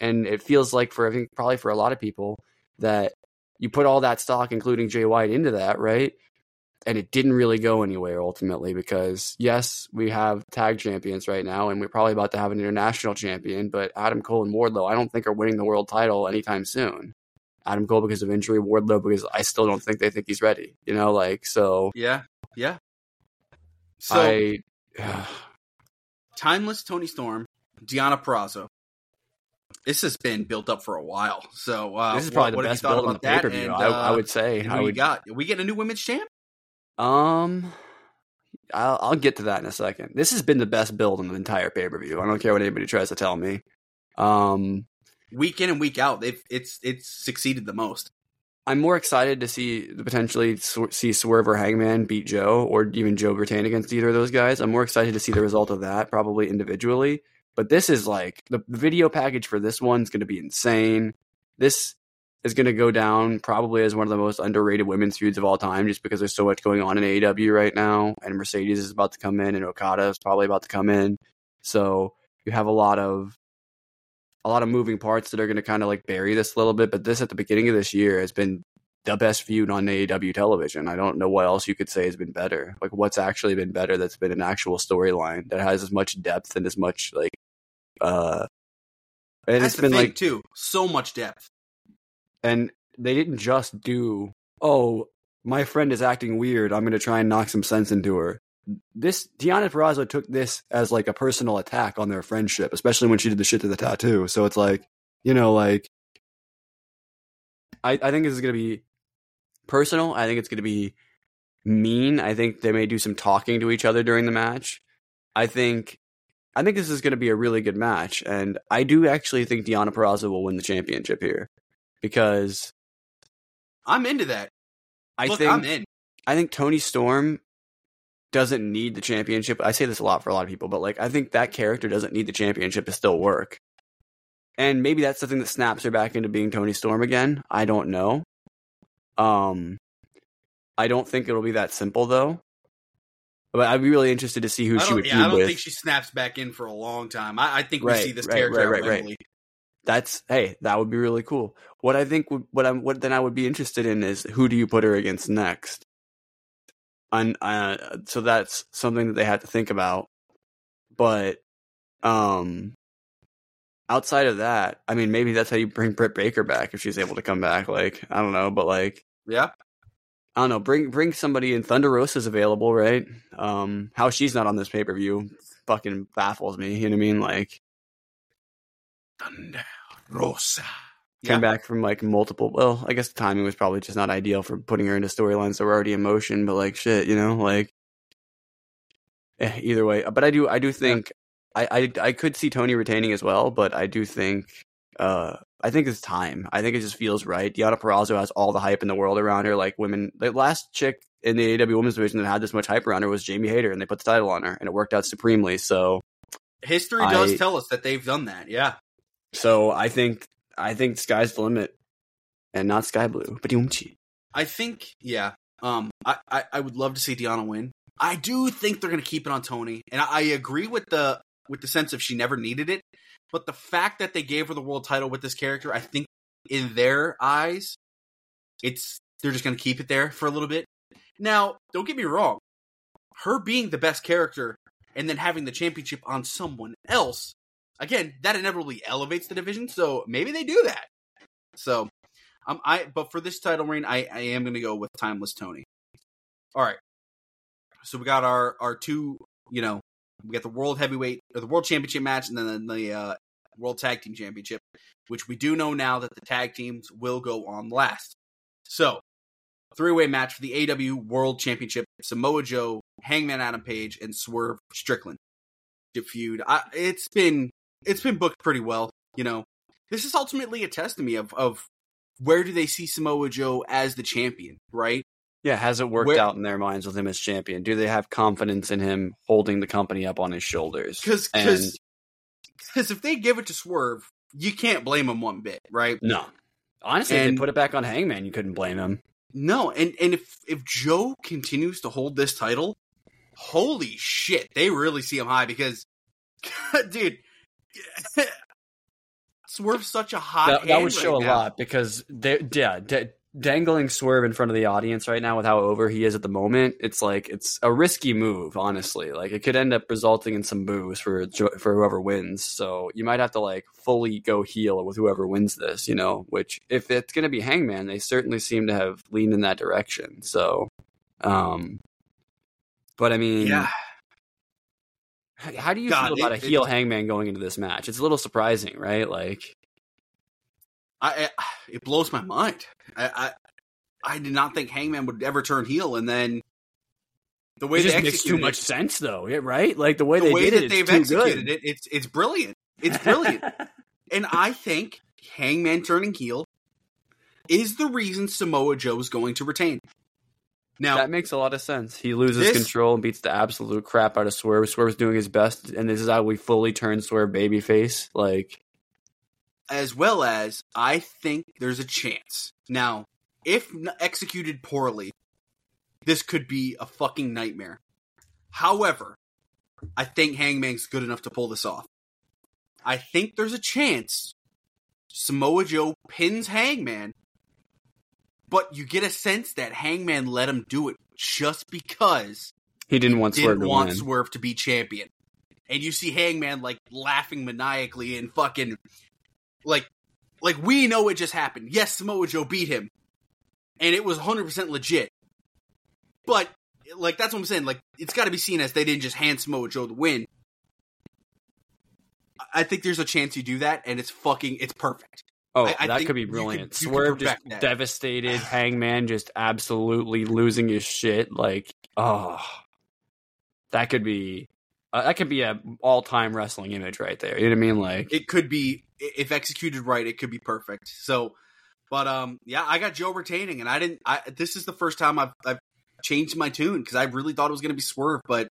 And it feels like for I think probably for a lot of people that you put all that stock, including Jay White, into that, right? And it didn't really go anywhere ultimately because yes, we have tag champions right now, and we're probably about to have an international champion. But Adam Cole and Wardlow, I don't think are winning the world title anytime soon. Adam Cole because of injury, Wardlow because I still don't think they think he's ready. You know, like so. yeah, yeah. So I timeless Toni Storm, Deonna Purrazzo. This has been built up for a while. So uh, this is probably what the best build on the pay per view. I, I uh, would say. I would. you got? We getting a new women's champ? Um, I'll, I'll get to that in a second. This has been the best build in the entire pay per view. I don't care what anybody tries to tell me. Um, Week in and week out, they've it's it's succeeded the most. I'm more excited to see the potentially sw- see Swerve or Hangman beat Joe, or even Joe retain against either of those guys. I'm more excited to see the result of that, probably individually. But this is like the, the video package for this one's going to be insane. This is going to go down probably as one of the most underrated women's feuds of all time, just because there's so much going on in AEW right now, and Mercedes is about to come in, and Okada is probably about to come in. So you have a lot of a lot of moving parts that are going to kind of like bury this a little bit. But this at the beginning of this year has been the best feud on AEW television. I don't know what else you could say has been better. Like what's actually been better that's been an actual storyline that has as much depth and as much like uh and That's it's been like too. So much depth. And they didn't just do oh my friend is acting weird i'm going to try and knock some sense into her. This Deonna Purrazzo took this as like a personal attack on their friendship especially when she did the shit to the tattoo so it's like you know like i i think this is going to be personal i think it's going to be mean i think they may do some talking to each other during the match. I think i think this is going to be a really good match and i do actually think Deonna Purrazzo will win the championship here because I'm into that. I Look, think I'm in. I think Toni Storm doesn't need the championship. I say this a lot for a lot of people, but like I think that character doesn't need the championship to still work. And maybe that's the thing that snaps her back into being Toni Storm again. I don't know. Um I don't think it'll be that simple though. But I'd be really interested to see who she would yeah, I don't with. think she snaps back in for a long time. I, I think we Right, see this right, character right, right, right. That's hey, that would be really cool. What I think would what I'm what then I would be interested in is who do you put her against next? And uh, so that's something that they have to think about. But um outside of that, I mean maybe that's how you bring Britt Baker back if she's able to come back. Like, I don't know, but like Yeah. I don't know, bring bring somebody in Thunder Rosa's available, right? Um how she's not on this pay per view fucking baffles me, you know what I mean? Like Thunder Rosa. came Yeah. back from like multiple. Well, I guess the timing was probably just not ideal for putting her into storylines that were already in motion. But like shit, you know, like eh, either way. But I do, I do think I, I, I could see Toni retaining as well. But I do think, uh, I think it's time. I think it just feels right. Deonna Purrazzo has all the hype in the world around her. Like women, the last chick in the AEW Women's Division that had this much hype around her was Jamie Hayter, and they put the title on her, and it worked out supremely. So, History does I- tell us that they've done that. Yeah. So I think I think sky's the limit, and not sky blue, but I think, yeah. Um, I, I, I would love to see Deonna win. I do think they're going to keep it on Toni, and I, I agree with the with the sense of she never needed it. But the fact that they gave her the world title with this character, I think in their eyes, it's they're just going to keep it there for a little bit. Now, don't get me wrong, her being the best character and then having the championship on someone else, again, that inevitably elevates the division. So maybe they do that. So um, I but for this title reign, I, I am going to go with Timeless Toni. All right. So we got our our two, you know, we got the World Heavyweight or the World Championship match, and then the uh, World Tag Team Championship, which we do know now that the tag teams will go on last. So three way match for the AEW World Championship: Samoa Joe, Hangman Adam Page, and Swerve Strickland. Feud. I, it's been it's been booked pretty well. You know, this is ultimately a test to me of of where do they see Samoa Joe as the champion, right? Yeah, has it worked Where- out in their minds with him as champion? Do they have confidence in him holding the company up on his shoulders? Because because if they give it to Swerve, you can't blame him one bit, right? No, honestly, if they put it back on Hangman, you couldn't blame him. No, and and if if Joe continues to hold this title, holy shit, they really see him high because, dude, Swerve's such a hot. That, that would show right a now. lot because they, yeah, da- dangling Swerve in front of the audience right now with how over he is at the moment, it's like it's a risky move. Honestly, like it could end up resulting in some boos for for whoever wins. So you might have to like fully go heel with whoever wins this. You know, which if it's going to be Hangman, they certainly seem to have leaned in that direction. So, um, but I mean, Yeah, How do you God, feel about it- a heel it- hangman going into this match? It's a little surprising, right? Like, I, I it blows my mind. I, I I did not think Hangman would ever turn heel, and then the way it they just makes too executed much it, sense, though, yeah, right? Like the way the they way did that it, they've it's executed good. it, it's it's brilliant. It's brilliant. And I think Hangman turning heel is the reason Samoa Joe is going to retain. Now, That makes a lot of sense. He loses This- control and beats the absolute crap out of Swerve. Swerve's doing his best, and this is how we fully turn Swerve babyface. Like, as well as I think there's a chance. Now, if executed poorly, this could be a fucking nightmare. However, I think Hangman's good enough to pull this off. I think there's a chance Samoa Joe pins Hangman, but you get a sense that Hangman let him do it just because he didn't want Swerve didn't to want. Swerve to be champion. And you see Hangman like laughing maniacally and fucking like like we know it just happened. Yes, Samoa Joe beat him. And it was 100% legit. But like that's what I'm saying, like it's got to be seen as they didn't just hand Samoa Joe the win. I think there's a chance you do that and it's fucking it's perfect. Oh, I- I that could be brilliant. could Swerve just that. devastated. Hangman just absolutely losing his shit. Like, oh, that could be uh, that could be a all time wrestling image right there. You know what I mean? Like, It could be if executed right, it could be perfect. So, but um, yeah, I got Joe retaining, and I didn't. I this is the first time I've I've changed my tune because I really thought it was going to be Swerve, but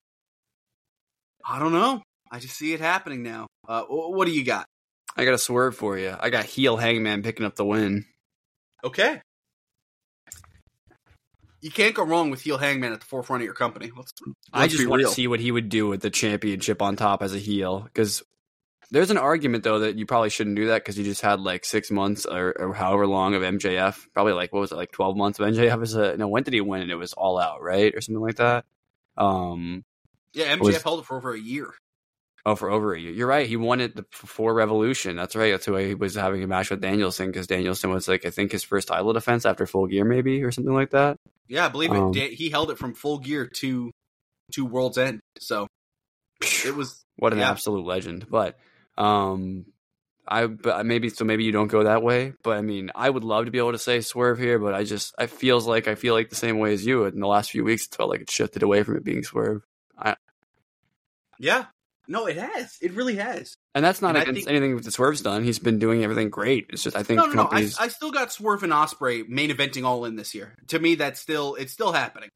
I don't know. I just see it happening now. Uh, what do you got? I got a swerve for you. I got heel Hangman picking up the win. Okay. You can't go wrong with heel Hangman at the forefront of your company. Let's, I let's just want real. to see what he would do with the championship on top as a heel because there's an argument though that you probably shouldn't do that because you just had like six months or, or however long of MJF, probably like what was it like twelve months of MJF as a no when did he win and it was all out right or something like that. Um, Yeah, MJF was- held it for over a year. Oh for over a year. You're right. He won it the, before Revolution. That's right. That's why he was having a match with Danielson because Danielson was like I think his first title defense after Full Gear maybe or something like that. Yeah, I believe Um, it. He held it from full gear to to World's End. So it was What an Yeah. absolute legend. But um I but maybe so maybe you don't go that way, but I mean, I would love to be able to say swerve here, but I just I feels like I feel like the same way as you. In the last few weeks, it felt like it shifted away from it being swerve, I, yeah. No, it has. It really has. and that's not And against think- anything that Swerve's done. He's been doing everything great. It's just I think No, no, no. I. I still got Swerve and Ospreay main eventing all in this year. To me, that's still it's still happening.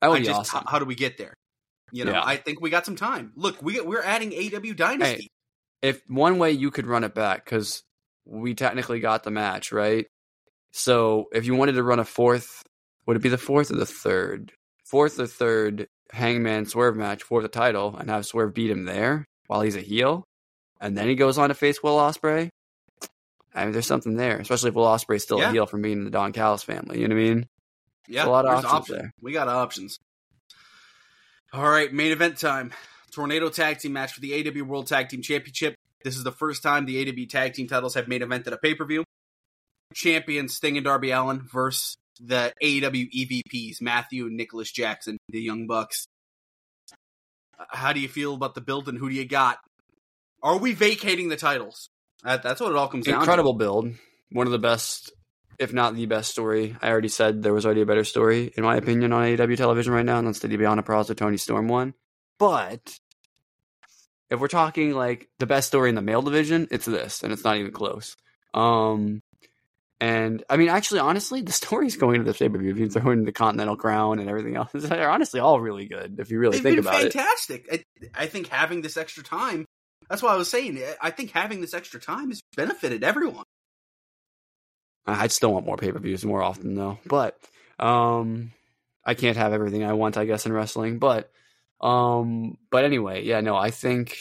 That would I be just, awesome. how, how do we get there? You know, Yeah. I think we got some time. Look, we we're adding AEW Dynasty. if one way you could run it back because we technically got the match right so if you wanted to run a fourth would it be the fourth or the third fourth or third hangman swerve match for the title and have swerve beat him there while he's a heel and then he goes on to face will ospreay I mean, there's something there, especially if Will Ospreay's still Yeah. a heel from being in the Don Callis family. You know what I mean? Yeah, a lot of there's options there. We got options. All right, main event time. Tornado tag team match for the AEW World Tag Team Championship. This is the first time the AEW tag team titles have main evented at a pay per view. Champions Sting and Darby Allin versus the AEW EVPs Matthew and Nicholas Jackson, the Young Bucks. Uh, How do you feel about the build and who do you got? Are we vacating the titles? That, that's what it all comes down to. Incredible build. One of the best, if not the best story. I already said there was already a better story, in my opinion, on AEW television right now, and that's the Deonna Purrazzo Toni Storm one. But if we're talking like the best story in the male division, it's this, and it's not even close. Um, and I mean, actually, honestly, the stories going into this pay per view, if you throw in the Continental Crown and everything else, they're honestly all really good if you really They've think about it. fantastic. I, I think having this extra time, that's why I was saying, I think having this extra time has benefited everyone. I still want more pay per views more often though. But um I can't have everything I want, I guess, in wrestling. But um but anyway, yeah, no, I think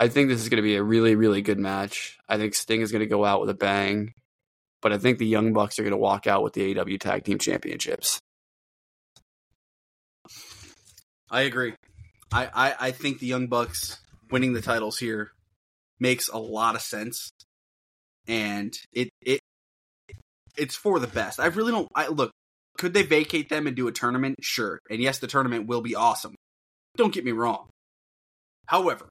I think this is gonna be a really, really good match. I think Sting is gonna go out with a bang. But I think the Young Bucks are gonna walk out with the AEW Tag Team Championships. I agree. I, I, I think the Young Bucks winning the titles here makes a lot of sense. And it it it's for the best. I really don't I look, could they vacate them and do a tournament? Sure. And yes, the tournament will be awesome. Don't get me wrong. However,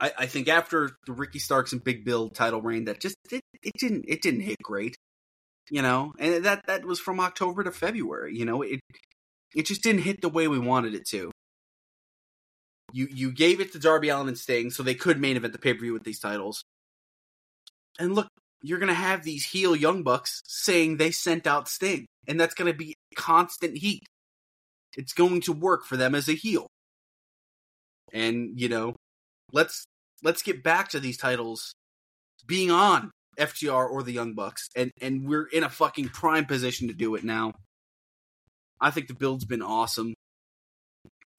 I, I think after the Ricky Starks and Big Bill title reign, that just it, it didn't it didn't hit great, you know, and that that was from October to February. You know, it it just didn't hit the way we wanted it to. You you gave it to Darby Allin and Sting, so they could main event the pay per view with these titles. And look, you're gonna have these heel young bucks saying they sent out Sting, and that's gonna be constant heat. It's going to work for them as a heel. And you know, let's let's get back to these titles being on FTR or the Young Bucks, and and we're in a fucking prime position to do it now. I think the build's been awesome.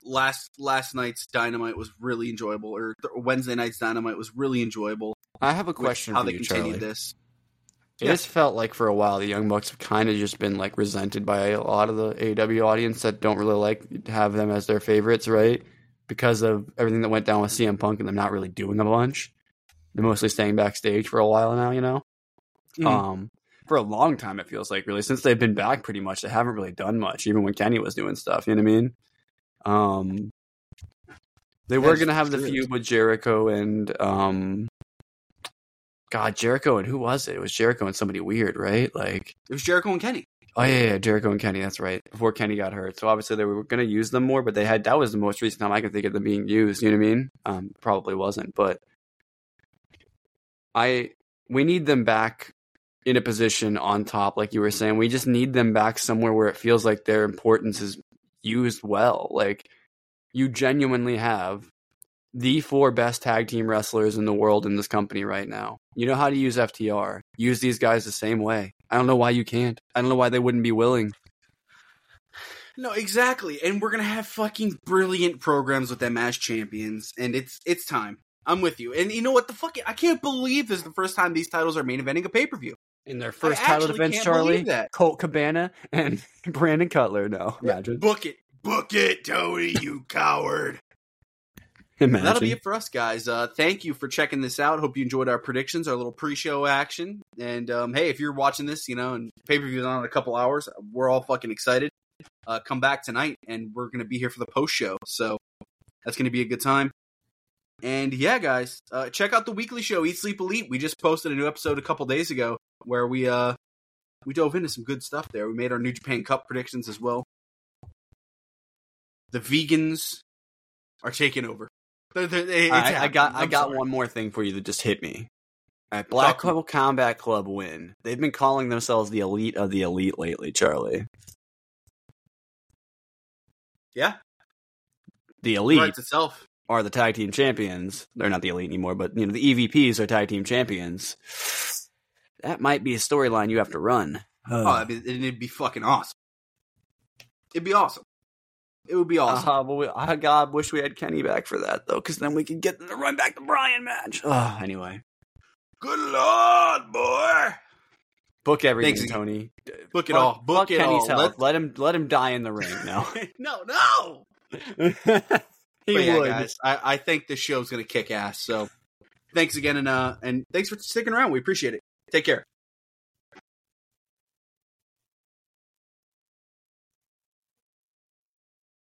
Last last night's Dynamite was really enjoyable, or Wednesday night's Dynamite was really enjoyable. I have a question how for they you, continued Charlie. this. It Yeah. just felt like for a while the Young Bucks have kind of just been like resented by a lot of the AEW audience that don't really like to have them as their favorites, right? Because of everything that went down with CM Punk and them not really doing a bunch. They're mostly staying backstage for a while now, you know. Mhm. Um, for a long time, it feels like really since they've been back, pretty much they haven't really done much. Even when Kenny was doing stuff, you know what I mean? Um, they were gonna have the feud with Jericho and um, God, Jericho and who was it? It was Jericho and somebody weird, right? Like, It was Jericho and Kenny. Oh yeah, yeah, Jericho and Kenny. That's right. Before Kenny got hurt, so obviously they were gonna use them more, but they had that was the most recent time I can think of them being used. You know what I mean? Um, probably wasn't, but I we need them back in a position on top, like you were saying. We just need them back somewhere where it feels like their importance is used well. Like you genuinely have the four best tag team wrestlers in the world in this company right now. You know how to use FTR. Use these guys the same way. I don't know why you can't. I don't know why they wouldn't be willing. No, exactly. And we're gonna have fucking brilliant programs with them as champions, and it's it's time. I'm with you. And you know what? The fuck I can't believe this is the first time these titles are main eventing a pay per view. In their first I title defense, Charlie. Colt Cabana and Brandon Cutler. No, imagine. Book it, book it, Tony, you coward. Imagine. That'll be it for us, guys. Uh, thank you for checking this out. Hope you enjoyed our predictions, our little pre-show action. And um, hey, if you're watching this, you know, and pay per view's on in a couple hours, we're all fucking excited. Uh, come back tonight, and we're gonna be here for the post show. So that's gonna be a good time. And yeah, guys, uh, check out the weekly show, Eat Sleep Elite. We just posted a new episode a couple days ago where we uh we dove into some good stuff there. We made our New Japan Cup predictions as well. The vegans are taking over. They're- they're- they- it's All right, I got I I'm got sorry. one more thing for you that just hit me. At Blackpool Combat Club win. They've been calling themselves the elite of the elite lately, Charlie. Yeah, The elite itself. are the tag team champions. They're not the elite anymore, but you know the EVPs are tag team champions. That might be a storyline you have to run. Oh, I mean, it'd be fucking awesome. It'd be awesome. It would be awesome. Uh, but we, I God wish we had Kenny back for that though, because then we could get them to run back the Bryan match. Oh, anyway, Good lord, boy. book everything, Thanks. Tony. Book it Fuck- all. Book fuck it Kenny's all. health. Let, him let him die in the ring. No, no, no. he But yeah, would. guys, I, I think this show's gonna kick ass. So, thanks again, and uh, and thanks for sticking around. We appreciate it. Take care.